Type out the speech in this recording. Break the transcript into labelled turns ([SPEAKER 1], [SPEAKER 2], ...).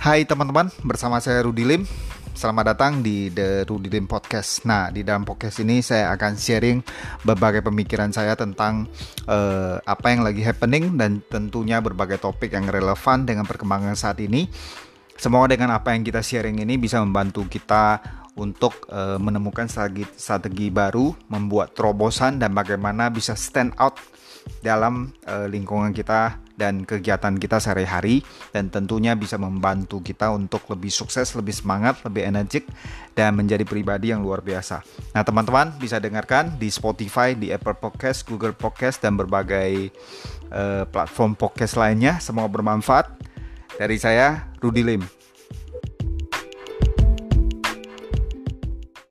[SPEAKER 1] Hai teman-teman, bersama saya Rudi Lim. Selamat datang di The Rudy Lim Podcast. Nah, di dalam podcast ini saya akan sharing berbagai pemikiran saya tentang uh, apa yang lagi happening dan tentunya berbagai topik yang relevan dengan perkembangan saat ini. Semoga dengan apa yang kita sharing ini bisa membantu kita untuk uh, menemukan strategi, strategi baru, membuat terobosan dan bagaimana bisa stand out dalam uh, lingkungan kita dan kegiatan kita sehari-hari dan tentunya bisa membantu kita untuk lebih sukses, lebih semangat, lebih energik dan menjadi pribadi yang luar biasa. Nah, teman-teman bisa dengarkan di Spotify, di Apple Podcast, Google Podcast dan berbagai uh, platform podcast lainnya. Semoga bermanfaat. Dari saya Rudi Lim.